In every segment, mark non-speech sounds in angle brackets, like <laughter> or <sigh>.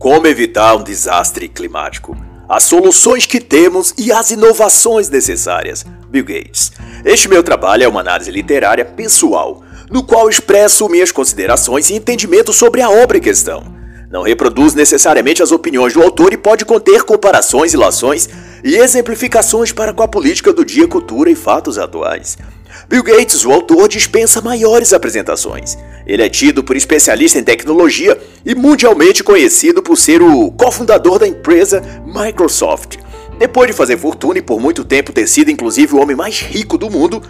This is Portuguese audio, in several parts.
Como evitar um desastre climático? As soluções que temos e as inovações necessárias. Bill Gates. Este meu trabalho é uma análise literária pessoal, no qual expresso minhas considerações e entendimento sobre a obra em questão. Não reproduz necessariamente as opiniões do autor e pode conter comparações, ilações e exemplificações para com a política do dia, cultura e fatos atuais. Bill Gates, o autor, dispensa maiores apresentações. Ele é tido por especialista em tecnologia e mundialmente conhecido por ser o cofundador da empresa Microsoft. Depois de fazer fortuna e por muito tempo ter sido inclusive o homem mais rico do mundo,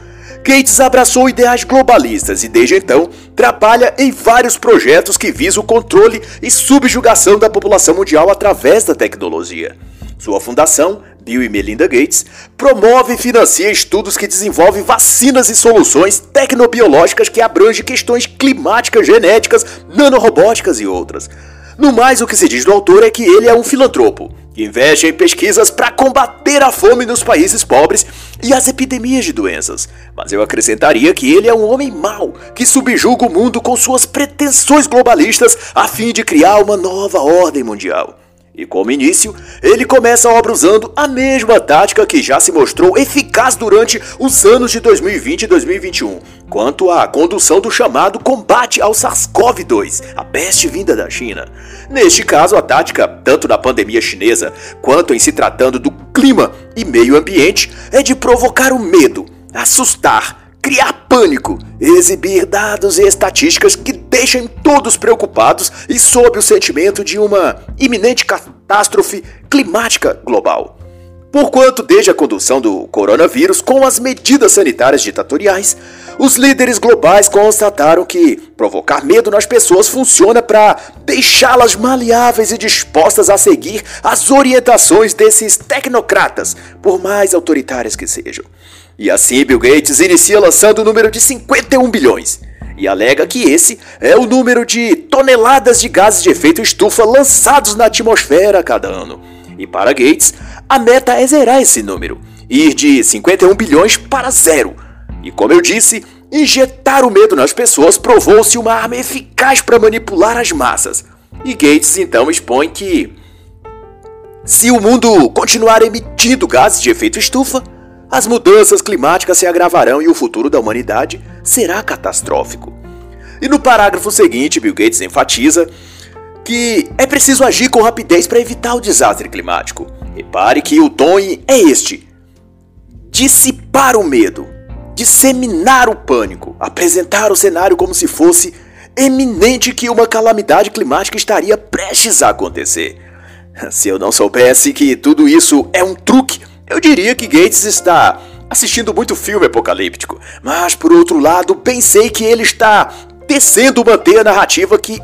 Gates abraçou ideais globalistas e desde então trabalha em vários projetos que visam o controle e subjugação da população mundial através da tecnologia. Sua fundação Bill e Melinda Gates, promove e financia estudos que desenvolvem vacinas e soluções tecnobiológicas que abrangem questões climáticas, genéticas, nanorobóticas e outras. No mais, o que se diz do autor é que ele é um filantropo, investe em pesquisas para combater a fome nos países pobres e as epidemias de doenças. Mas eu acrescentaria que ele é um homem mau, que subjuga o mundo com suas pretensões globalistas a fim de criar uma nova ordem mundial. E como início, ele começa a obra usando a mesma tática que já se mostrou eficaz durante os anos de 2020 e 2021, quanto à condução do chamado combate ao SARS-CoV-2, a peste vinda da China. Neste caso, a tática, tanto na pandemia chinesa quanto em se tratando do clima e meio ambiente, é de provocar o medo, assustar, criar pânico, exibir dados e estatísticas que deixem todos preocupados e sob o sentimento de uma iminente catástrofe climática global. Porquanto, desde a condução do coronavírus com as medidas sanitárias ditatoriais, os líderes globais constataram que provocar medo nas pessoas funciona para deixá-las maleáveis e dispostas a seguir as orientações desses tecnocratas, por mais autoritárias que sejam. E assim Bill Gates inicia lançando o número de 51 bilhões e alega que esse é o número de toneladas de gases de efeito estufa lançados na atmosfera cada ano. E para Gates, a meta é zerar esse número, ir de 51 bilhões para zero. E como eu disse, injetar o medo nas pessoas provou-se uma arma eficaz para manipular as massas. E Gates então expõe que se o mundo continuar emitindo gases de efeito estufa, as mudanças climáticas se agravarão e o futuro da humanidade será catastrófico. E no parágrafo seguinte, Bill Gates enfatiza que é preciso agir com rapidez para evitar o desastre climático. Repare que o tom é este: dissipar o medo, disseminar o pânico, apresentar o cenário como se fosse eminente que uma calamidade climática estaria prestes a acontecer. Se eu não soubesse que tudo isso é um truque eu diria que Gates está assistindo muito filme apocalíptico, mas por outro lado, pensei que ele está tecendo uma teia narrativa que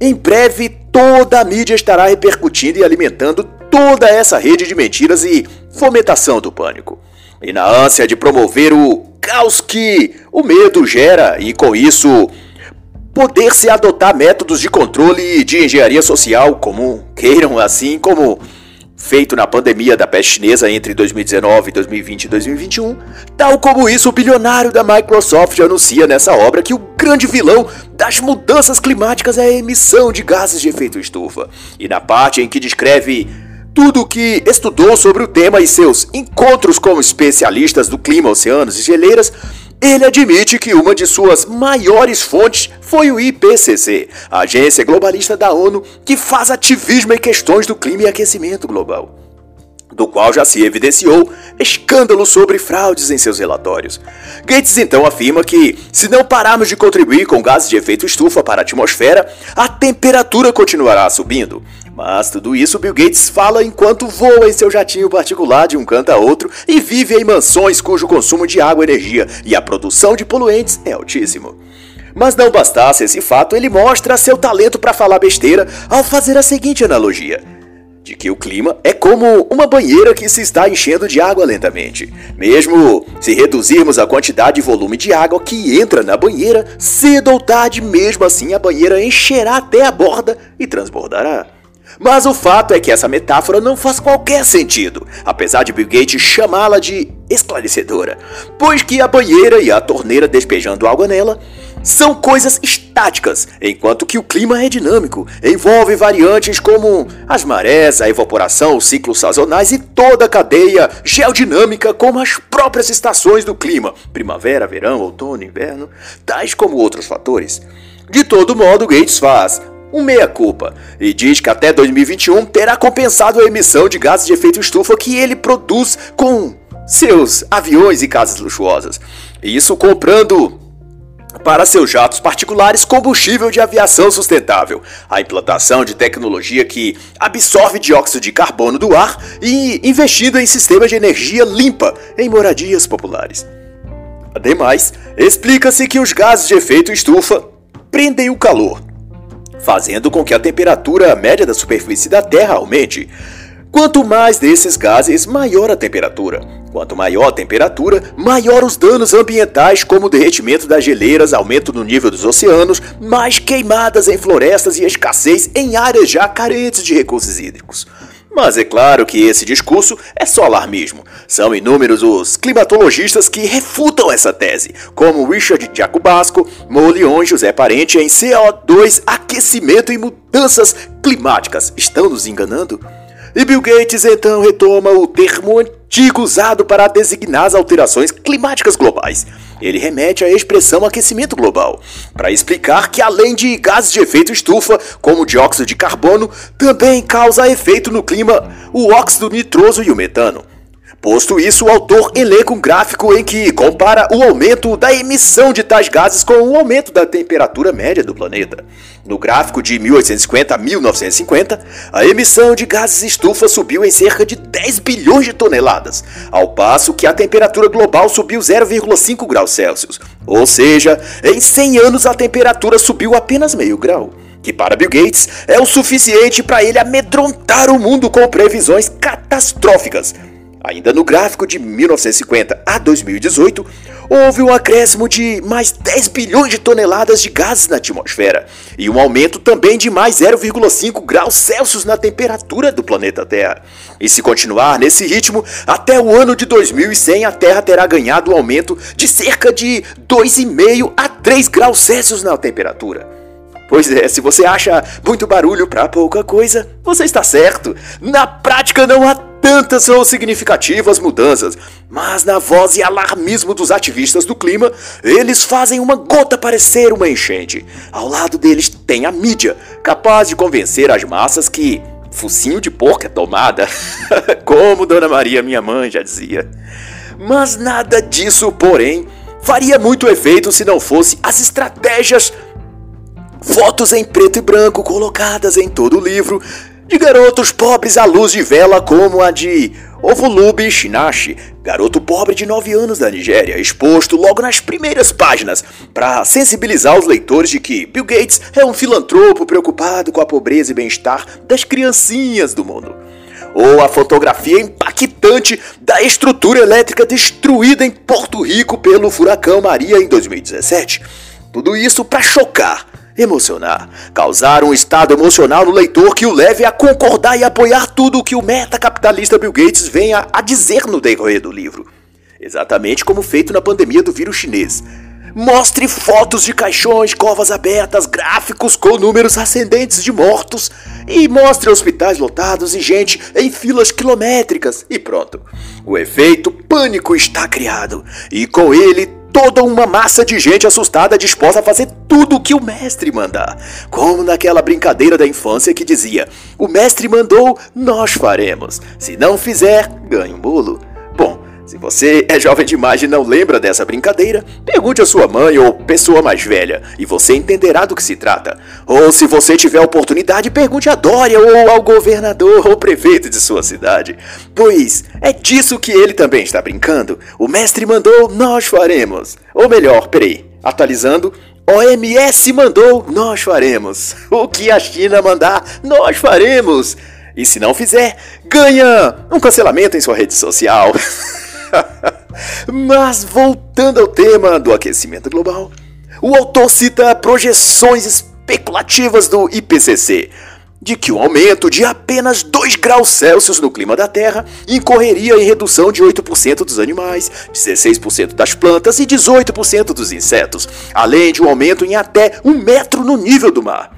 em breve toda a mídia estará repercutindo e alimentando toda essa rede de mentiras e fomentação do pânico. E na ânsia de promover o caos que o medo gera e com isso poder se adotar métodos de controle de engenharia social como queiram assim como feito na pandemia da peste chinesa entre 2019, 2020 e 2021, tal como isso o bilionário da Microsoft anuncia nessa obra que o grande vilão das mudanças climáticas é a emissão de gases de efeito estufa. E na parte em que descreve tudo o que estudou sobre o tema e seus encontros com especialistas do clima, oceanos e geleiras, ele admite que uma de suas maiores fontes foi o IPCC, a agência globalista da ONU que faz ativismo em questões do clima e aquecimento global do qual já se evidenciou escândalos sobre fraudes em seus relatórios. Gates então afirma que, se não pararmos de contribuir com gases de efeito estufa para a atmosfera, a temperatura continuará subindo. Mas tudo isso Bill Gates fala enquanto voa em seu jatinho particular de um canto a outro e vive em mansões cujo consumo de água, energia e a produção de poluentes é altíssimo. Mas não bastasse esse fato, ele mostra seu talento para falar besteira ao fazer a seguinte analogia de que o clima é como uma banheira que se está enchendo de água lentamente. Mesmo se reduzirmos a quantidade e volume de água que entra na banheira, cedo ou tarde, mesmo assim, a banheira encherá até a borda e transbordará. Mas o fato é que essa metáfora não faz qualquer sentido, apesar de Bill Gates chamá-la de esclarecedora, pois que a banheira e a torneira despejando água nela são coisas estáticas, enquanto que o clima é dinâmico, envolve variantes como as marés, a evaporação, os ciclos sazonais e toda a cadeia geodinâmica, como as próprias estações do clima, primavera, verão, outono, inverno, tais como outros fatores. De todo modo, Gates faz um meia-culpa e diz que até 2021 terá compensado a emissão de gases de efeito estufa que ele produz com seus aviões e casas luxuosas. Isso comprando para seus jatos particulares combustível de aviação sustentável, a implantação de tecnologia que absorve dióxido de carbono do ar e investindo em sistemas de energia limpa em moradias populares. Ademais, explica-se que os gases de efeito estufa prendem o calor, fazendo com que a temperatura média da superfície da Terra aumente. Quanto mais desses gases, maior a temperatura. Quanto maior a temperatura, maior os danos ambientais, como o derretimento das geleiras, aumento no nível dos oceanos, mais queimadas em florestas e escassez em áreas já carentes de recursos hídricos. Mas é claro que esse discurso é só alarmismo. São inúmeros os climatologistas que refutam essa tese, como Richard Jacobasco, Molion José Parente em CO2, aquecimento e mudanças climáticas. Estão nos enganando? E Bill Gates então retoma o termo antigo usado para designar as alterações climáticas globais. Ele remete à expressão aquecimento global, para explicar que além de gases de efeito estufa, como o dióxido de carbono, também causa efeito no clima o óxido nitroso e o metano. Posto isso, o autor elenca um gráfico em que compara o aumento da emissão de tais gases com o aumento da temperatura média do planeta. No gráfico de 1850 a 1950, a emissão de gases estufa subiu em cerca de 10 bilhões de toneladas, ao passo que a temperatura global subiu 0,5 graus Celsius. Ou seja, em 100 anos a temperatura subiu apenas meio grau que para Bill Gates é o suficiente para ele amedrontar o mundo com previsões catastróficas. Ainda no gráfico de 1950 a 2018, houve um acréscimo de mais 10 bilhões de toneladas de gases na atmosfera e um aumento também de mais 0,5 graus Celsius na temperatura do planeta Terra. E se continuar nesse ritmo, até o ano de 2100 a Terra terá ganhado um aumento de cerca de 2,5 a 3 graus Celsius na temperatura. Pois é, se você acha muito barulho para pouca coisa, você está certo. Na prática não há tantas ou significativas mudanças, mas na voz e alarmismo dos ativistas do clima, eles fazem uma gota parecer uma enchente. Ao lado deles tem a mídia, capaz de convencer as massas que focinho de porco é tomada, <laughs> como Dona Maria, minha mãe, já dizia. Mas nada disso, porém, faria muito efeito se não fosse as estratégias fotos em preto e branco colocadas em todo o livro de garotos pobres à luz de vela como a de Ovulubi Shinashi, garoto pobre de 9 anos da Nigéria, exposto logo nas primeiras páginas para sensibilizar os leitores de que Bill Gates é um filantropo preocupado com a pobreza e bem-estar das criancinhas do mundo. Ou a fotografia impactante da estrutura elétrica destruída em Porto Rico pelo furacão Maria em 2017. Tudo isso para chocar emocionar, causar um estado emocional no leitor que o leve a concordar e apoiar tudo o que o metacapitalista Bill Gates venha a dizer no decorrer do livro. Exatamente como feito na pandemia do vírus chinês. Mostre fotos de caixões, covas abertas, gráficos com números ascendentes de mortos e mostre hospitais lotados e gente em filas quilométricas e pronto. O efeito pânico está criado e com ele toda uma massa de gente assustada disposta a fazer tudo o que o mestre mandar. Como naquela brincadeira da infância que dizia: O mestre mandou, nós faremos. Se não fizer, ganha um bolo. Se você é jovem demais e não lembra dessa brincadeira, pergunte a sua mãe ou pessoa mais velha e você entenderá do que se trata. Ou se você tiver oportunidade, pergunte a Dória ou ao governador ou prefeito de sua cidade. Pois é disso que ele também está brincando. O mestre mandou, nós faremos. Ou melhor, peraí, atualizando, OMS mandou, nós faremos. O que a China mandar, nós faremos. E se não fizer, ganha um cancelamento em sua rede social. <laughs> <laughs> Mas voltando ao tema do aquecimento global, o autor cita projeções especulativas do IPCC, de que um aumento de apenas 2 graus Celsius no clima da Terra incorreria em redução de 8% dos animais, 16% das plantas e 18% dos insetos, além de um aumento em até um metro no nível do mar.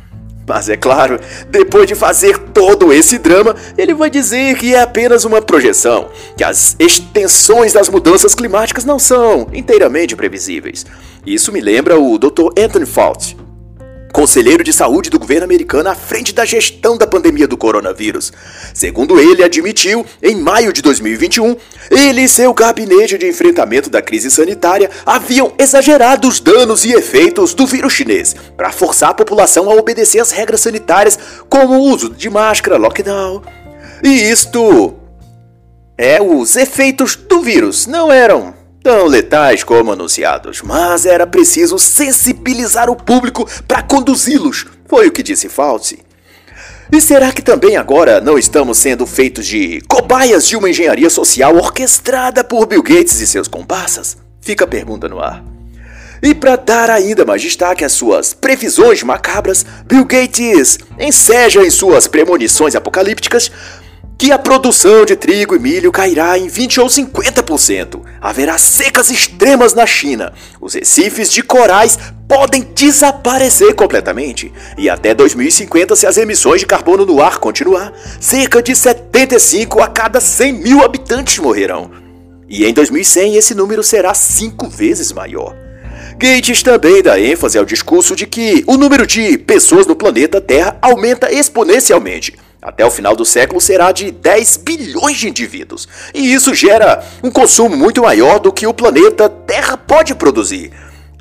Mas é claro, depois de fazer todo esse drama, ele vai dizer que é apenas uma projeção, que as extensões das mudanças climáticas não são inteiramente previsíveis. Isso me lembra o Dr. Anthony Fauci, conselheiro de saúde do governo americano à frente da gestão da pandemia do coronavírus. Segundo ele admitiu, em maio de 2021, ele e seu gabinete de enfrentamento da crise sanitária haviam exagerado os danos e efeitos do vírus chinês para forçar a população a obedecer às regras sanitárias, como o uso de máscara, lockdown. E isto é os efeitos do vírus não eram tão letais como anunciados, mas era preciso sensibilizar o público para conduzi-los, foi o que disse Fauci. E será que também agora não estamos sendo feitos de cobaias de uma engenharia social orquestrada por Bill Gates e seus comparsas? Fica a pergunta no ar. E para dar ainda mais destaque às suas previsões macabras, Bill Gates enseja em suas premonições apocalípticas que a produção de trigo e milho cairá em 20 ou 50%. Haverá secas extremas na China. Os recifes de corais podem desaparecer completamente. E até 2050, se as emissões de carbono no ar continuar, cerca de 75 a cada 100 mil habitantes morrerão. E em 2100 esse número será cinco vezes maior. Gates também dá ênfase ao discurso de que o número de pessoas no planeta Terra aumenta exponencialmente até o final do século será de 10 bilhões de indivíduos. E isso gera um consumo muito maior do que o planeta Terra pode produzir.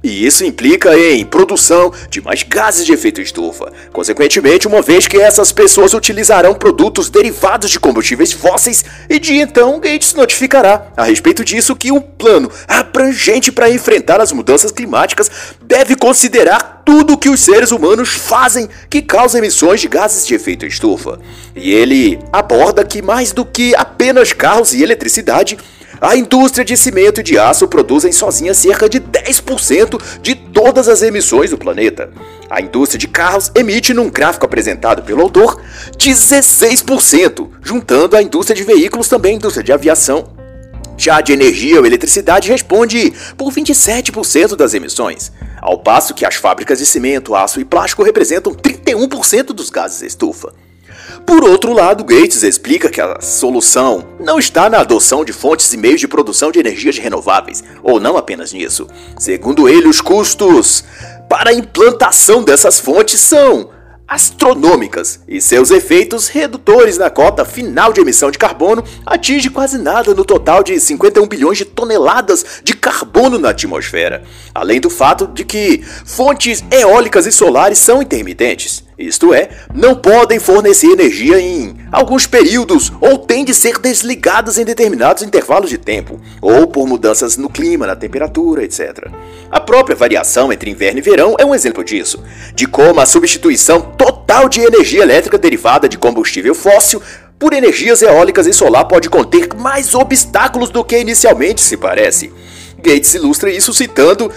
E isso implica em produção de mais gases de efeito estufa. Consequentemente, uma vez que essas pessoas utilizarão produtos derivados de combustíveis fósseis, e de então Gates notificará a respeito disso que um plano abrangente para enfrentar as mudanças climáticas deve considerar tudo o que os seres humanos fazem que causa emissões de gases de efeito estufa. E ele aborda que mais do que apenas carros e eletricidade, a indústria de cimento e de aço produzem sozinha cerca de 10% de todas as emissões do planeta. A indústria de carros emite, num gráfico apresentado pelo autor, 16%, juntando a indústria de veículos também a indústria de aviação. Já de energia ou eletricidade responde por 27% das emissões, ao passo que as fábricas de cimento, aço e plástico representam 31% dos gases estufa. Por outro lado, Gates explica que a solução não está na adoção de fontes e meios de produção de energias renováveis, ou não apenas nisso. Segundo ele, os custos para a implantação dessas fontes são astronômicas e seus efeitos redutores na cota final de emissão de carbono atinge quase nada no total de 51 bilhões de toneladas de carbono na atmosfera, além do fato de que fontes eólicas e solares são intermitentes. Isto é, não podem fornecer energia em alguns períodos ou têm de ser desligadas em determinados intervalos de tempo, ou por mudanças no clima, na temperatura, etc. A própria variação entre inverno e verão é um exemplo disso, de como a substituição total de energia elétrica derivada de combustível fóssil por energias eólicas e solar pode conter mais obstáculos do que inicialmente se parece. Gates ilustra isso citando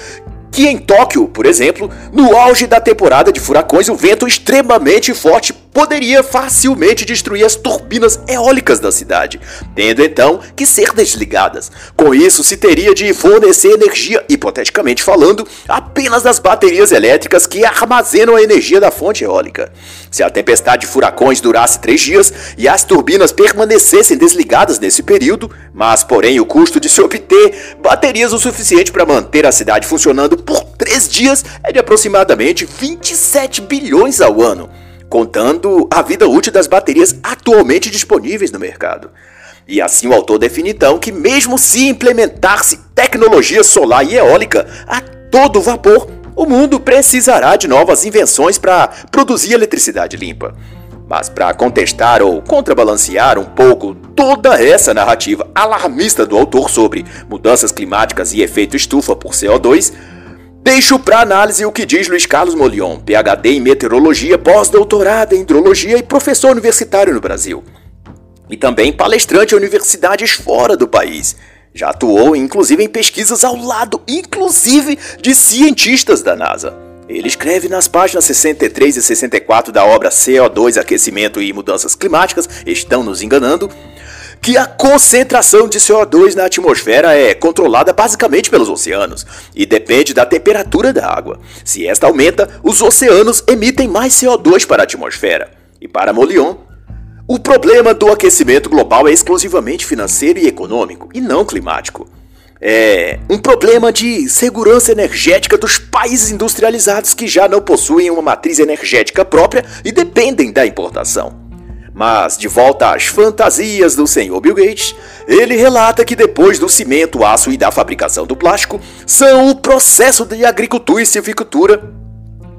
que em Tóquio, por exemplo, no auge da temporada de furacões, o vento extremamente forte poderia facilmente destruir as turbinas eólicas da cidade, tendo então que ser desligadas. Com isso, se teria de fornecer energia, hipoteticamente falando, apenas das baterias elétricas que armazenam a energia da fonte eólica. Se a tempestade de furacões durasse três dias e as turbinas permanecessem desligadas nesse período, mas porém o custo de se obter baterias o suficiente para manter a cidade funcionando por três dias é de aproximadamente 27 bilhões ao ano contando a vida útil das baterias atualmente disponíveis no mercado. E assim o autor define então que, mesmo se implementar-se tecnologia solar e eólica a todo vapor, o mundo precisará de novas invenções para produzir eletricidade limpa. Mas para contestar ou contrabalancear um pouco toda essa narrativa alarmista do autor sobre mudanças climáticas e efeito estufa por CO2, Deixo para análise o que diz Luiz Carlos Molion, PhD em meteorologia, pós-doutorado em hidrologia e professor universitário no Brasil. E também palestrante em universidades fora do país. Já atuou inclusive em pesquisas ao lado, inclusive, de cientistas da NASA. Ele escreve nas páginas 63 e 64 da obra CO2, Aquecimento e Mudanças Climáticas, estão nos enganando, que a concentração de CO2 na atmosfera é controlada basicamente pelos oceanos e depende da temperatura da água. Se esta aumenta, os oceanos emitem mais CO2 para a atmosfera. E para Molion, o problema do aquecimento global é exclusivamente financeiro e econômico, e não climático é um problema de segurança energética dos países industrializados que já não possuem uma matriz energética própria e dependem da importação. Mas, de volta às fantasias do senhor Bill Gates, ele relata que depois do cimento, aço e da fabricação do plástico, são o processo de agricultura e silvicultura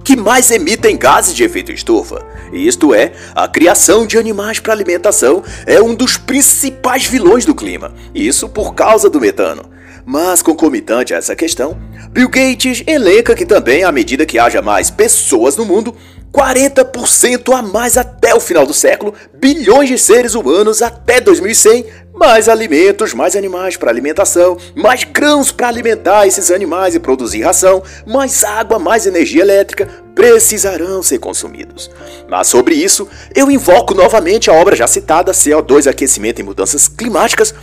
que mais emitem gases de efeito estufa. Isto é, a criação de animais para alimentação é um dos principais vilões do clima. Isso por causa do metano. Mas concomitante a essa questão, Bill Gates elenca que também, à medida que haja mais pessoas no mundo, 40% a mais até o final do século, bilhões de seres humanos até 2100, mais alimentos, mais animais para alimentação, mais grãos para alimentar esses animais e produzir ração, mais água, mais energia elétrica precisarão ser consumidos. Mas sobre isso, eu invoco novamente a obra já citada CO2 Aquecimento e Mudanças Climáticas,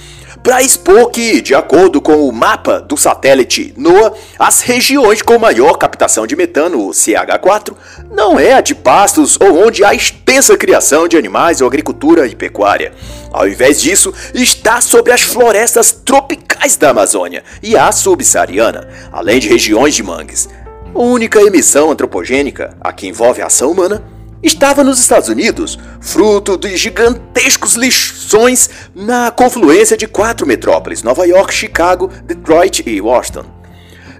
para expor que, de acordo com o mapa do satélite NOAA, as regiões com maior captação de metano, o CH4, não é a de pastos ou onde há extensa criação de animais ou agricultura e pecuária. Ao invés disso, está sobre as florestas tropicais da Amazônia e a subsaariana, além de regiões de mangues. A única emissão antropogênica, a que envolve a ação humana, estava nos Estados Unidos, fruto de gigantescos lixões na confluência de quatro metrópoles: Nova York, Chicago, Detroit e Washington.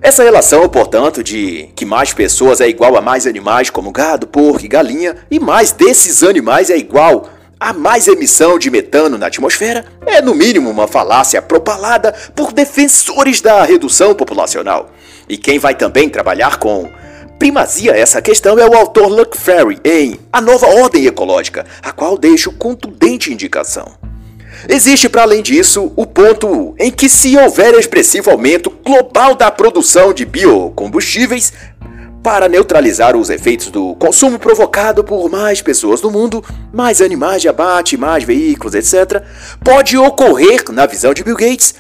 Essa relação, portanto, de que mais pessoas é igual a mais animais como gado, porco e galinha, e mais desses animais é igual a mais emissão de metano na atmosfera, é no mínimo uma falácia propalada por defensores da redução populacional. E quem vai também trabalhar com primazia essa questão é o autor Luke Ferry em A Nova Ordem Ecológica, a qual deixo contundente indicação. Existe, para além disso, o ponto em que, se houver expressivo aumento global da produção de biocombustíveis, para neutralizar os efeitos do consumo provocado por mais pessoas no mundo, mais animais de abate, mais veículos, etc., pode ocorrer, na visão de Bill Gates,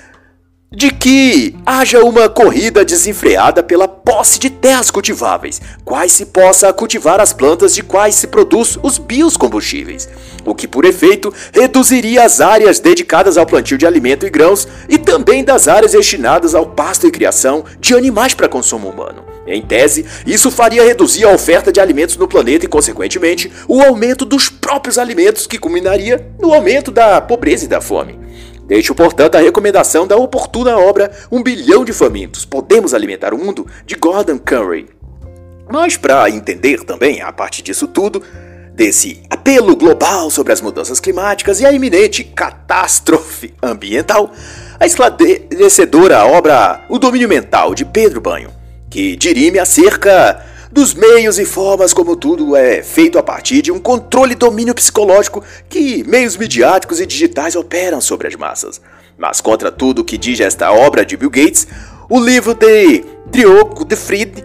de que haja uma corrida desenfreada pela posse de terras cultiváveis, quais se possa cultivar as plantas de quais se produz os biocombustíveis, o que por efeito reduziria as áreas dedicadas ao plantio de alimento e grãos e também das áreas destinadas ao pasto e criação de animais para consumo humano. Em tese, isso faria reduzir a oferta de alimentos no planeta e, consequentemente, o aumento dos próprios alimentos, que culminaria no aumento da pobreza e da fome. Deixo, portanto, a recomendação da oportuna obra Um Bilhão de Famintos, Podemos Alimentar o Mundo, de Gordon Curry. Mas para entender também, a partir disso tudo, desse apelo global sobre as mudanças climáticas e a iminente catástrofe ambiental, a esclarecedora obra O Domínio Mental, de Pedro Banho, que dirime acerca dos meios e formas como tudo é feito a partir de um controle e domínio psicológico que meios midiáticos e digitais operam sobre as massas. Mas contra tudo o que diz esta obra de Bill Gates, o livro de Diogo de Fried,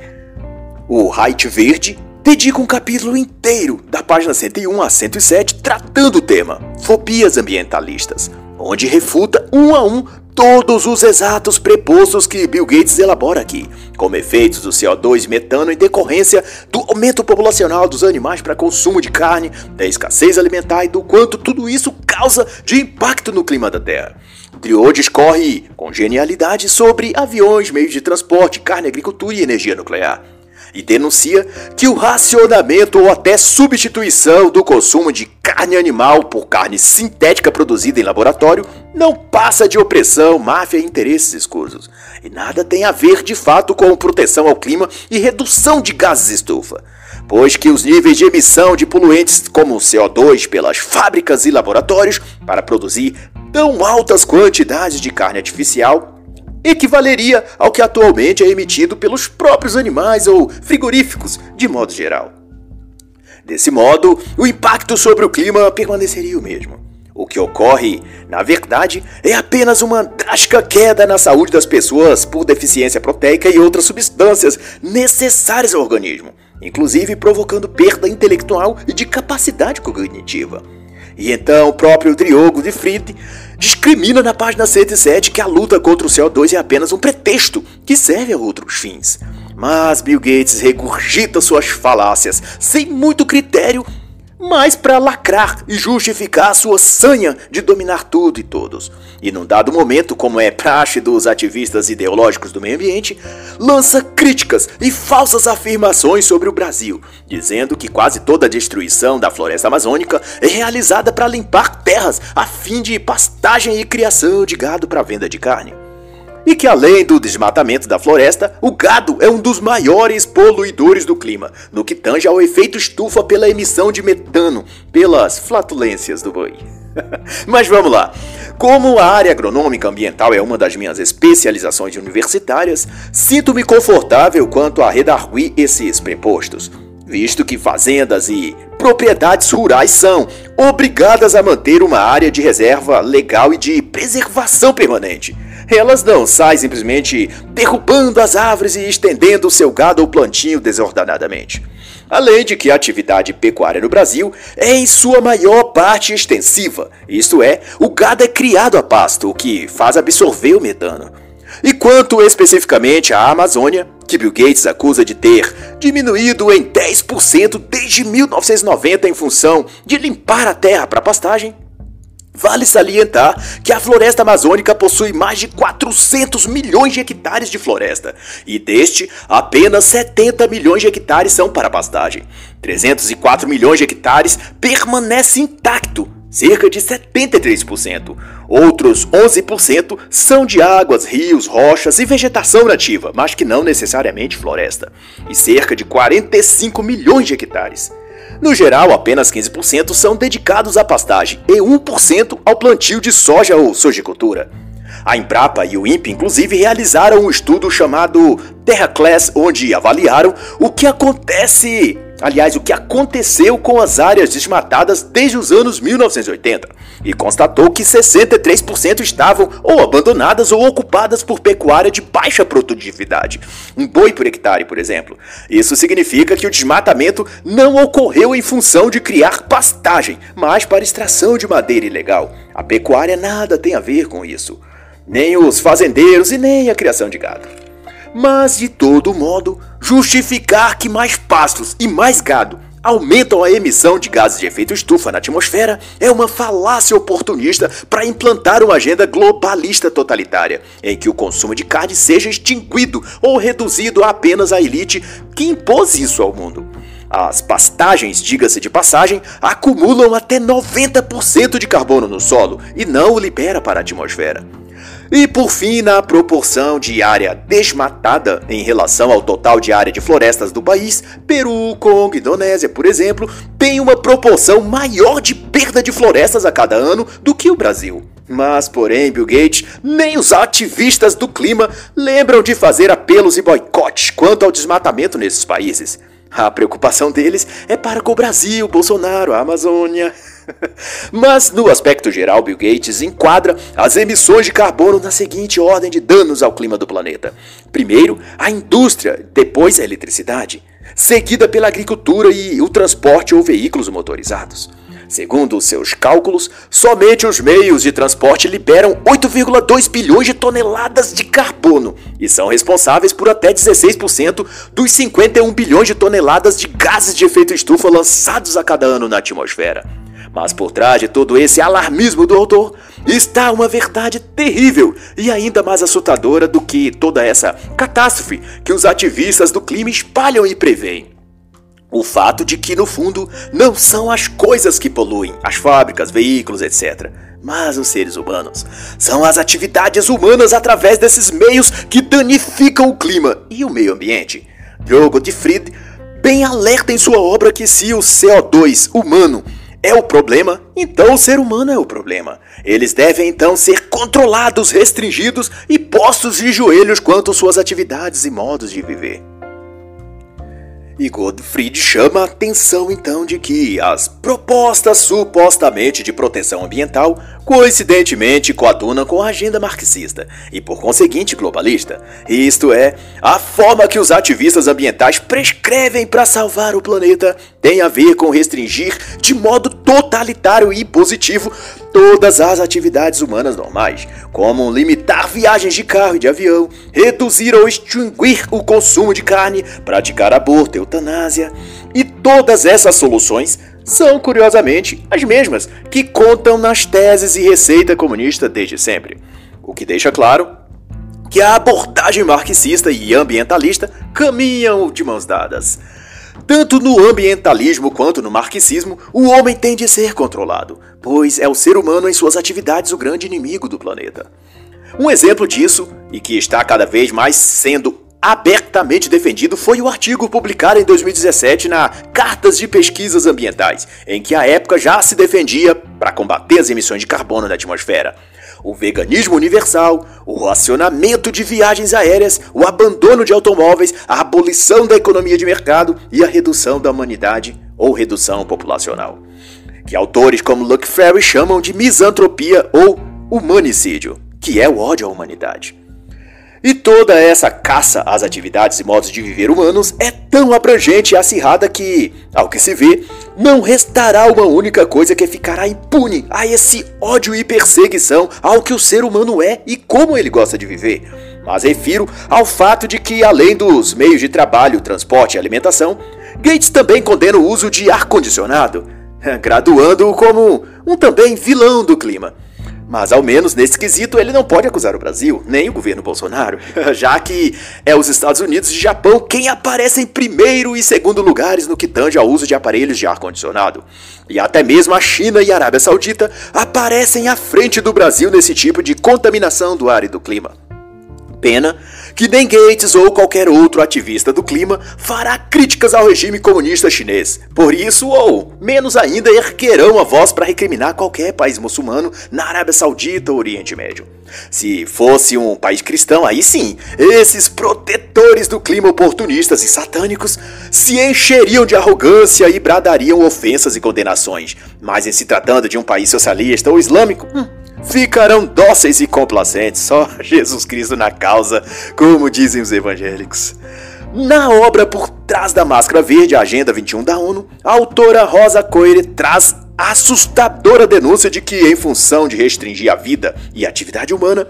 O Height Verde, dedica um capítulo inteiro, da página 101 a 107, tratando o tema fobias ambientalistas, onde refuta um a um todos os exatos prepostos que Bill Gates elabora aqui, como efeitos do CO2 e metano em decorrência do aumento populacional dos animais para consumo de carne, da escassez alimentar e do quanto tudo isso causa de impacto no clima da Terra. Trio discorre com genialidade sobre aviões, meios de transporte, carne, agricultura e energia nuclear e denuncia que o racionamento ou até substituição do consumo de carne animal por carne sintética produzida em laboratório não passa de opressão, máfia e interesses escusos, e nada tem a ver de fato com proteção ao clima e redução de gases estufa, pois que os níveis de emissão de poluentes como CO2 pelas fábricas e laboratórios para produzir tão altas quantidades de carne artificial equivaleria ao que atualmente é emitido pelos próprios animais ou frigoríficos, de modo geral. Desse modo, o impacto sobre o clima permaneceria o mesmo. O que ocorre, na verdade, é apenas uma drástica queda na saúde das pessoas por deficiência proteica e outras substâncias necessárias ao organismo, inclusive provocando perda intelectual e de capacidade cognitiva. E então o próprio Diogo de Fried discrimina na página 107 que a luta contra o CO2 é apenas um pretexto que serve a outros fins. Mas Bill Gates regurgita suas falácias sem muito critério mas para lacrar e justificar sua sanha de dominar tudo e todos. E num dado momento, como é praxe dos ativistas ideológicos do meio ambiente, lança críticas e falsas afirmações sobre o Brasil, dizendo que quase toda a destruição da floresta amazônica é realizada para limpar terras a fim de pastagem e criação de gado para venda de carne e que além do desmatamento da floresta, o gado é um dos maiores poluidores do clima, no que tange ao efeito estufa pela emissão de metano pelas flatulências do boi. <laughs> Mas vamos lá. Como a área agronômica ambiental é uma das minhas especializações universitárias, sinto-me confortável quanto a redarguir esses prepostos, visto que fazendas e propriedades rurais são obrigadas a manter uma área de reserva legal e de preservação permanente elas não saem simplesmente derrubando as árvores e estendendo o seu gado ou plantinho desordenadamente. Além de que a atividade pecuária no Brasil é em sua maior parte extensiva, isto é, o gado é criado a pasto, o que faz absorver o metano. E quanto especificamente à Amazônia, que Bill Gates acusa de ter diminuído em 10% desde 1990 em função de limpar a terra para pastagem, Vale salientar que a floresta amazônica possui mais de 400 milhões de hectares de floresta, e deste, apenas 70 milhões de hectares são para pastagem. 304 milhões de hectares permanece intacto, cerca de 73%. Outros 11% são de águas, rios, rochas e vegetação nativa, mas que não necessariamente floresta, e cerca de 45 milhões de hectares. No geral, apenas 15% são dedicados à pastagem e 1% ao plantio de soja ou sojicultura. A Embrapa e o INPE, inclusive, realizaram um estudo chamado Terra Class, onde avaliaram o que acontece aliás, o que aconteceu com as áreas desmatadas desde os anos 1980, e constatou que 63% estavam ou abandonadas ou ocupadas por pecuária de baixa produtividade, um boi por hectare, por exemplo. Isso significa que o desmatamento não ocorreu em função de criar pastagem, mas para extração de madeira ilegal. A pecuária nada tem a ver com isso, nem os fazendeiros e nem a criação de gado. Mas, de todo modo, justificar que mais pastos e mais gado aumentam a emissão de gases de efeito estufa na atmosfera é uma falácia oportunista para implantar uma agenda globalista totalitária, em que o consumo de carne seja extinguido ou reduzido a apenas a elite que impôs isso ao mundo. As pastagens, diga-se de passagem, acumulam até 90% de carbono no solo e não o libera para a atmosfera. E por fim, na proporção de área desmatada em relação ao total de área de florestas do país, Peru, Congo, Indonésia, por exemplo, tem uma proporção maior de perda de florestas a cada ano do que o Brasil. Mas, porém, Bill Gates, nem os ativistas do clima lembram de fazer apelos e boicotes quanto ao desmatamento nesses países. A preocupação deles é para com o Brasil, Bolsonaro, a Amazônia. <laughs> Mas, no aspecto geral, Bill Gates enquadra as emissões de carbono na seguinte ordem de danos ao clima do planeta: primeiro, a indústria, depois, a eletricidade, seguida pela agricultura e o transporte ou veículos motorizados. Segundo seus cálculos, somente os meios de transporte liberam 8,2 bilhões de toneladas de carbono e são responsáveis por até 16% dos 51 bilhões de toneladas de gases de efeito estufa lançados a cada ano na atmosfera. Mas por trás de todo esse alarmismo do autor está uma verdade terrível e ainda mais assustadora do que toda essa catástrofe que os ativistas do clima espalham e preveem. O fato de que, no fundo, não são as coisas que poluem, as fábricas, veículos, etc. Mas os seres humanos. São as atividades humanas através desses meios que danificam o clima e o meio ambiente. Diogo de Fried bem alerta em sua obra que se o CO2 humano é o problema, então o ser humano é o problema. Eles devem então ser controlados, restringidos e postos de joelhos quanto suas atividades e modos de viver. E Gottfried chama a atenção então de que as propostas supostamente de proteção ambiental coincidentemente coadunam com a agenda marxista e por conseguinte globalista. Isto é, a forma que os ativistas ambientais prescrevem para salvar o planeta tem a ver com restringir de modo totalitário e positivo todas as atividades humanas normais, como limitar viagens de carro e de avião, reduzir ou extinguir o consumo de carne, praticar aborto, eutanásia. E todas essas soluções são, curiosamente, as mesmas que contam nas teses e receita comunista desde sempre. O que deixa claro que a abordagem marxista e ambientalista caminham de mãos dadas. Tanto no ambientalismo quanto no marxismo, o homem tem de ser controlado, pois é o ser humano em suas atividades o grande inimigo do planeta. Um exemplo disso, e que está cada vez mais sendo abertamente defendido, foi o artigo publicado em 2017 na Cartas de Pesquisas Ambientais, em que a época já se defendia para combater as emissões de carbono na atmosfera o veganismo universal, o racionamento de viagens aéreas, o abandono de automóveis, a abolição da economia de mercado e a redução da humanidade ou redução populacional. Que autores como Luke Ferry chamam de misantropia ou humanicídio, que é o ódio à humanidade. E toda essa caça às atividades e modos de viver humanos é tão abrangente e acirrada que, ao que se vê, não restará uma única coisa que ficará impune a esse ódio e perseguição ao que o ser humano é e como ele gosta de viver. Mas refiro ao fato de que, além dos meios de trabalho, transporte e alimentação, Gates também condena o uso de ar-condicionado, <laughs> graduando-o como um também vilão do clima. Mas ao menos nesse quesito ele não pode acusar o Brasil, nem o governo Bolsonaro, <laughs> já que é os Estados Unidos e Japão quem aparecem em primeiro e segundo lugares no que tange ao uso de aparelhos de ar-condicionado. E até mesmo a China e a Arábia Saudita aparecem à frente do Brasil nesse tipo de contaminação do ar e do clima. Pena que nem Gates ou qualquer outro ativista do clima fará críticas ao regime comunista chinês. Por isso, ou menos ainda, erguerão a voz para recriminar qualquer país muçulmano na Arábia Saudita ou Oriente Médio. Se fosse um país cristão, aí sim, esses protetores do clima oportunistas e satânicos se encheriam de arrogância e bradariam ofensas e condenações. Mas em se tratando de um país socialista ou islâmico, hum, ficarão dóceis e complacentes, só <laughs> Jesus Cristo na causa, como dizem os evangélicos. Na obra Por Trás da Máscara Verde, Agenda 21 da ONU, a autora Rosa Coire traz assustadora denúncia de que, em função de restringir a vida e a atividade humana,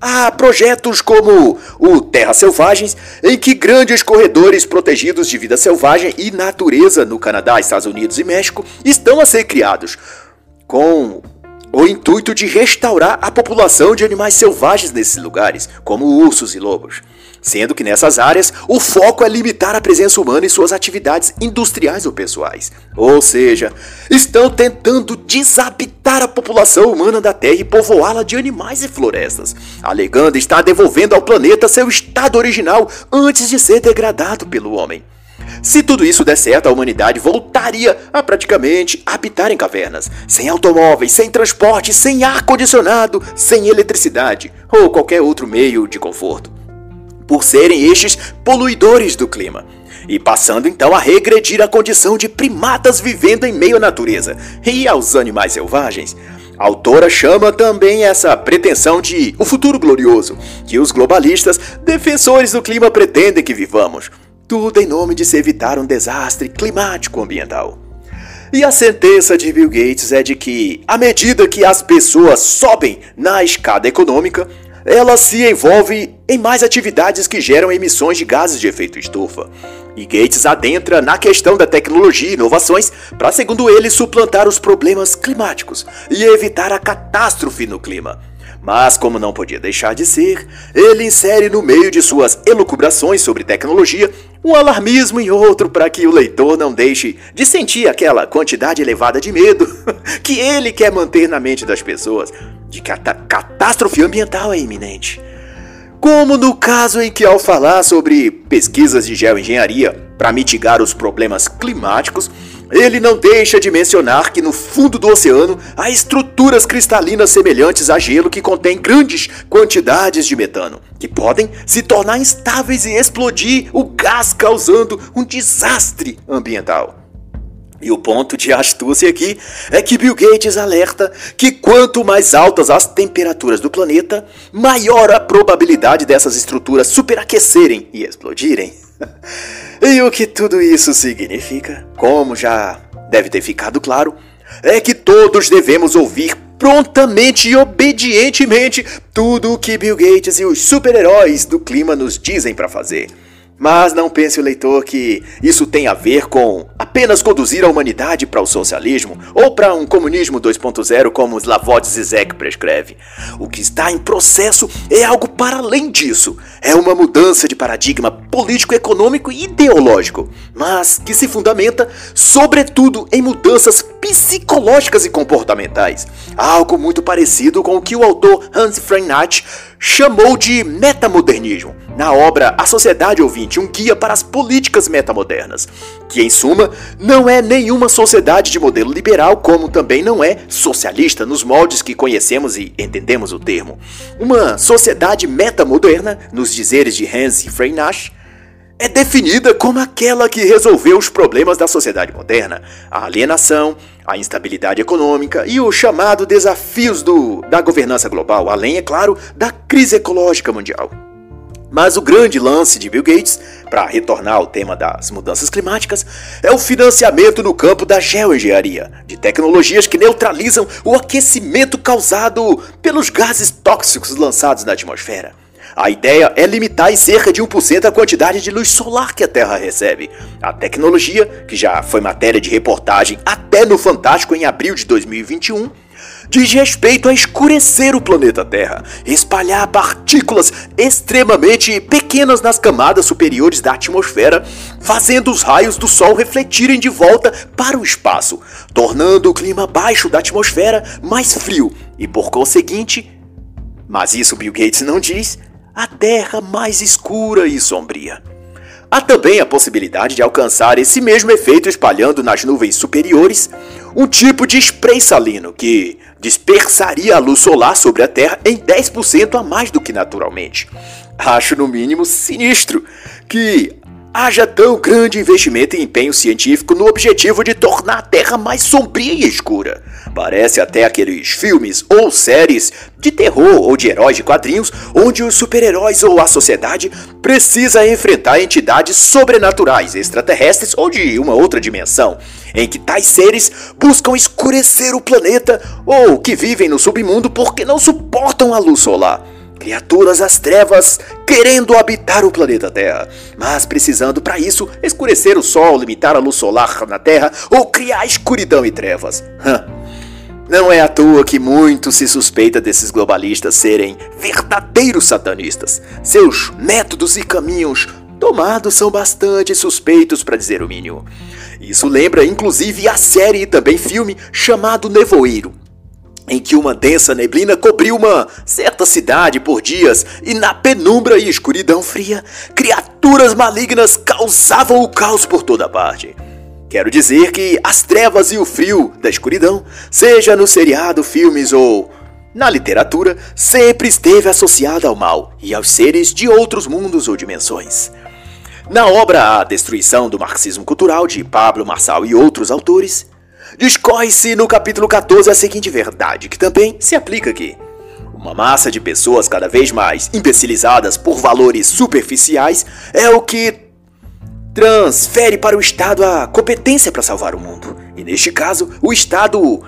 Há projetos como o Terra Selvagens, em que grandes corredores protegidos de vida selvagem e natureza no Canadá, Estados Unidos e México estão a ser criados, com o intuito de restaurar a população de animais selvagens nesses lugares, como ursos e lobos. Sendo que nessas áreas o foco é limitar a presença humana e suas atividades industriais ou pessoais. Ou seja, estão tentando desabitar a população humana da Terra e povoá-la de animais e florestas, alegando estar devolvendo ao planeta seu estado original antes de ser degradado pelo homem. Se tudo isso der certo, a humanidade voltaria a praticamente habitar em cavernas, sem automóveis, sem transporte, sem ar-condicionado, sem eletricidade ou qualquer outro meio de conforto, por serem estes poluidores do clima. E passando então a regredir à condição de primatas vivendo em meio à natureza e aos animais selvagens. A autora chama também essa pretensão de o futuro glorioso, que os globalistas, defensores do clima, pretendem que vivamos. Tudo em nome de se evitar um desastre climático ambiental. E a sentença de Bill Gates é de que, à medida que as pessoas sobem na escada econômica, elas se envolvem em mais atividades que geram emissões de gases de efeito estufa. E Gates adentra na questão da tecnologia e inovações para, segundo ele, suplantar os problemas climáticos e evitar a catástrofe no clima. Mas, como não podia deixar de ser, ele insere no meio de suas elucubrações sobre tecnologia um alarmismo e outro para que o leitor não deixe de sentir aquela quantidade elevada de medo <laughs> que ele quer manter na mente das pessoas de que a catástrofe ambiental é iminente. Como no caso em que, ao falar sobre pesquisas de geoengenharia para mitigar os problemas climáticos, ele não deixa de mencionar que no fundo do oceano há estruturas cristalinas semelhantes a gelo que contêm grandes quantidades de metano, que podem se tornar instáveis e explodir o gás, causando um desastre ambiental. E o ponto de astúcia aqui é que Bill Gates alerta que quanto mais altas as temperaturas do planeta, maior a probabilidade dessas estruturas superaquecerem e explodirem. <laughs> e o que tudo isso significa, como já deve ter ficado claro, é que todos devemos ouvir prontamente e obedientemente tudo o que Bill Gates e os super-heróis do clima nos dizem para fazer. Mas não pense o leitor que isso tem a ver com apenas conduzir a humanidade para o socialismo ou para um comunismo 2.0 como Slavoj Zizek prescreve. O que está em processo é algo para além disso. É uma mudança de paradigma político, econômico e ideológico, mas que se fundamenta sobretudo em mudanças psicológicas e comportamentais. Algo muito parecido com o que o autor Hans Freinach chamou de metamodernismo na obra A Sociedade Ouvinte, um guia para as políticas metamodernas, que em suma não é nenhuma sociedade de modelo liberal, como também não é socialista nos moldes que conhecemos e entendemos o termo. Uma sociedade metamoderna, nos dizeres de Hans Freinach, é definida como aquela que resolveu os problemas da sociedade moderna, a alienação, a instabilidade econômica e os chamados desafios do, da governança global, além, é claro, da crise ecológica mundial. Mas o grande lance de Bill Gates, para retornar ao tema das mudanças climáticas, é o financiamento no campo da geoengenharia, de tecnologias que neutralizam o aquecimento causado pelos gases tóxicos lançados na atmosfera. A ideia é limitar em cerca de 1% a quantidade de luz solar que a Terra recebe. A tecnologia, que já foi matéria de reportagem até no Fantástico em abril de 2021, diz respeito a escurecer o planeta Terra, espalhar partículas extremamente pequenas nas camadas superiores da atmosfera, fazendo os raios do Sol refletirem de volta para o espaço, tornando o clima baixo da atmosfera mais frio e, por conseguinte, mas isso Bill Gates não diz, a Terra mais escura e sombria. Há também a possibilidade de alcançar esse mesmo efeito espalhando nas nuvens superiores um tipo de spray salino que dispersaria a luz solar sobre a Terra em 10% a mais do que naturalmente. Acho no mínimo sinistro que haja tão grande investimento e empenho científico no objetivo de tornar a Terra mais sombria e escura. Parece até aqueles filmes ou séries de terror ou de heróis de quadrinhos onde os super-heróis ou a sociedade precisa enfrentar entidades sobrenaturais, extraterrestres ou de uma outra dimensão, em que tais seres buscam escurecer o planeta ou que vivem no submundo porque não suportam a luz solar. Criaturas das trevas querendo habitar o planeta Terra, mas precisando para isso escurecer o Sol, limitar a luz solar na Terra ou criar escuridão e trevas. Não é à toa que muito se suspeita desses globalistas serem verdadeiros satanistas. Seus métodos e caminhos tomados são bastante suspeitos, para dizer o mínimo. Isso lembra inclusive a série e também filme chamado Nevoeiro, em que uma densa neblina cobriu uma certa cidade por dias e na penumbra e escuridão fria, criaturas malignas causavam o caos por toda parte. Quero dizer que as trevas e o frio da escuridão, seja no seriado, filmes ou na literatura, sempre esteve associada ao mal e aos seres de outros mundos ou dimensões. Na obra A Destruição do Marxismo Cultural de Pablo Marçal e outros autores, discorre-se no capítulo 14 a seguinte verdade, que também se aplica aqui. Uma massa de pessoas cada vez mais imbecilizadas por valores superficiais é o que transfere para o Estado a competência para salvar o mundo. E neste caso, o Estado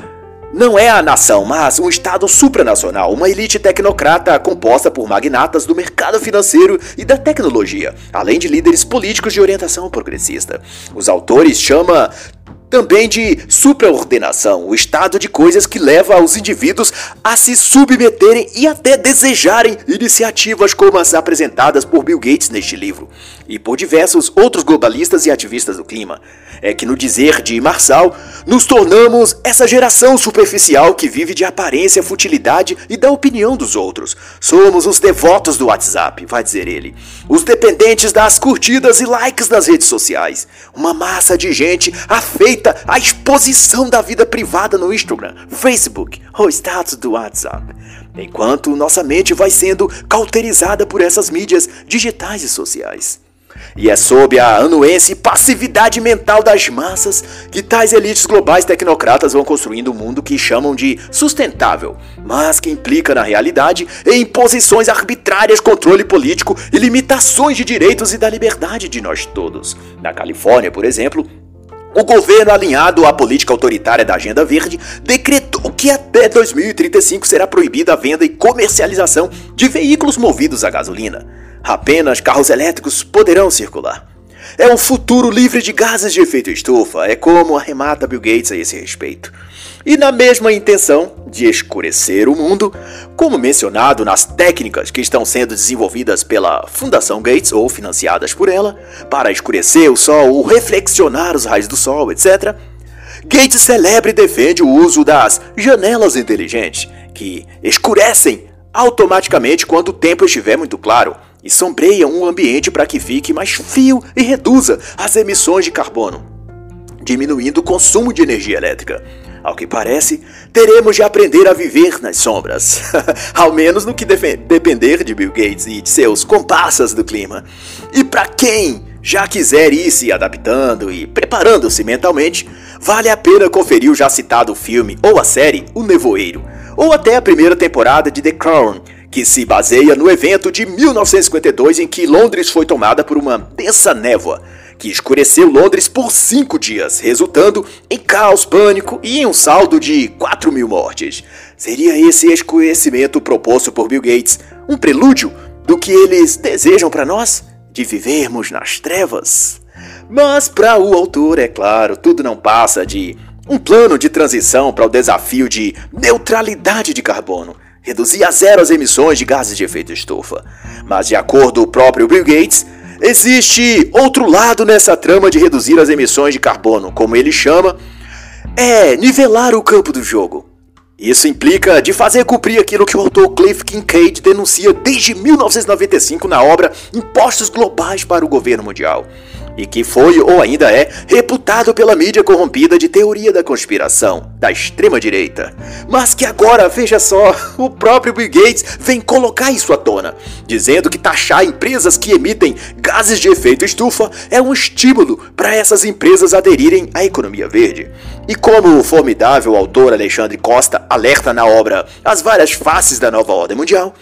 não é a nação, mas um Estado supranacional, uma elite tecnocrata composta por magnatas do mercado financeiro e da tecnologia, além de líderes políticos de orientação progressista. Os autores chamam também de supraordenação, o estado de coisas que leva os indivíduos a se submeterem e até desejarem iniciativas como as apresentadas por Bill Gates neste livro, e por diversos outros globalistas e ativistas do clima. É que, no dizer de Marçal, nos tornamos essa geração superficial que vive de aparência, futilidade e da opinião dos outros. Somos os devotos do WhatsApp, vai dizer ele. Os dependentes das curtidas e likes nas redes sociais. Uma massa de gente afeita à exposição da vida privada no Instagram, Facebook ou status do WhatsApp. Enquanto nossa mente vai sendo cauterizada por essas mídias digitais e sociais. E é sob a anuência e passividade mental das massas que tais elites globais tecnocratas vão construindo um mundo que chamam de sustentável, mas que implica na realidade em imposições arbitrárias, controle político e limitações de direitos e da liberdade de nós todos. Na Califórnia, por exemplo, o governo, alinhado à política autoritária da Agenda Verde, decretou que até 2035 será proibida a venda e comercialização de veículos movidos a gasolina. Apenas carros elétricos poderão circular. É um futuro livre de gases de efeito estufa, é como arremata Bill Gates a esse respeito. E na mesma intenção de escurecer o mundo, como mencionado nas técnicas que estão sendo desenvolvidas pela Fundação Gates ou financiadas por ela, para escurecer o Sol ou reflexionar os raios do Sol, etc., Gates celebra e defende o uso das janelas inteligentes, que escurecem automaticamente quando o tempo estiver muito claro e sombreiam um ambiente para que fique mais frio e reduza as emissões de carbono, diminuindo o consumo de energia elétrica. Ao que parece, teremos de aprender a viver nas sombras, <laughs> ao menos no que depender de Bill Gates e de seus comparsas do clima. E para quem já quiser ir se adaptando e preparando-se mentalmente, vale a pena conferir o já citado filme ou a série O Nevoeiro, ou até a primeira temporada de The Crown, que se baseia no evento de 1952 em que Londres foi tomada por uma densa névoa que escureceu Londres por cinco dias, resultando em caos, pânico e em um saldo de 4 mil mortes. Seria esse escurecimento proposto por Bill Gates um prelúdio do que eles desejam para nós? De vivermos nas trevas? Mas para o autor, é claro, tudo não passa de um plano de transição para o desafio de neutralidade de carbono reduzir a zero as emissões de gases de efeito estufa. Mas, de acordo com o próprio Bill Gates, existe outro lado nessa trama de reduzir as emissões de carbono, como ele chama, é nivelar o campo do jogo. Isso implica de fazer cumprir aquilo que o autor Cliff Kincaid denuncia desde 1995 na obra Impostos Globais para o Governo Mundial e que foi ou ainda é reputado pela mídia corrompida de teoria da conspiração da extrema direita. Mas que agora, veja só, o próprio Bill Gates vem colocar isso à tona, dizendo que taxar empresas que emitem gases de efeito estufa é um estímulo para essas empresas aderirem à economia verde. E como o formidável autor Alexandre Costa alerta na obra As Várias Faces da Nova Ordem Mundial,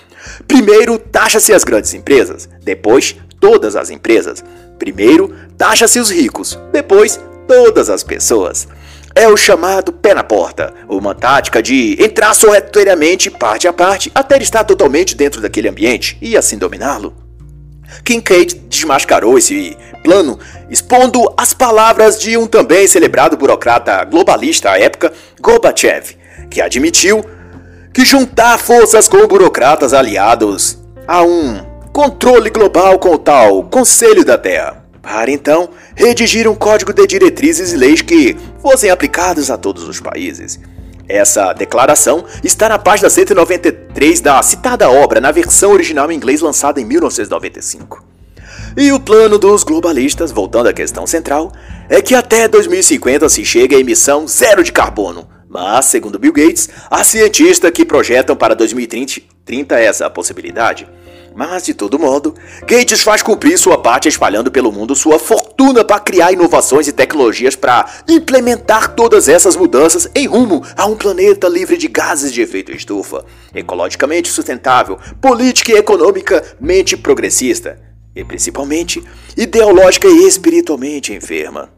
primeiro taxa-se as grandes empresas, depois todas as empresas. Primeiro, taxa-se os ricos, depois, todas as pessoas. É o chamado pé na porta, uma tática de entrar sorrateiramente parte a parte até estar totalmente dentro daquele ambiente e assim dominá-lo. Kincaid desmascarou esse plano expondo as palavras de um também celebrado burocrata globalista à época, Gorbachev, que admitiu que juntar forças com burocratas aliados a um controle global com o tal Conselho da Terra, para então redigir um código de diretrizes e leis que fossem aplicados a todos os países. Essa declaração está na página 193 da citada obra, na versão original em inglês lançada em 1995. E o plano dos globalistas, voltando à questão central, é que até 2050 se chegue a emissão zero de carbono. Mas, segundo Bill Gates, há cientistas que projetam para 2030 essa possibilidade. Mas, de todo modo, Gates faz cumprir sua parte espalhando pelo mundo sua fortuna para criar inovações e tecnologias para implementar todas essas mudanças em rumo a um planeta livre de gases de efeito estufa, ecologicamente sustentável, política e economicamente progressista, e principalmente ideológica e espiritualmente enferma.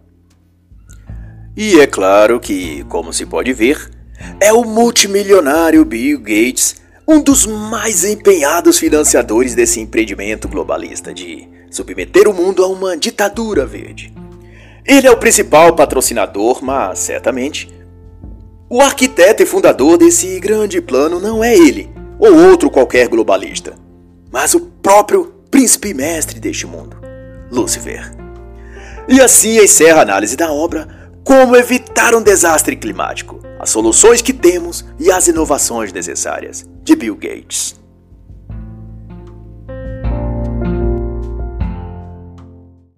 E é claro que, como se pode ver, é o multimilionário Bill Gates um dos mais empenhados financiadores desse empreendimento globalista de submeter o mundo a uma ditadura verde. Ele é o principal patrocinador, mas certamente o arquiteto e fundador desse grande plano não é ele ou outro qualquer globalista, mas o próprio príncipe mestre deste mundo, Lúcifer. E assim encerra a análise da obra Como evitar um desastre climático, as soluções que temos e as inovações necessárias, de Bill Gates.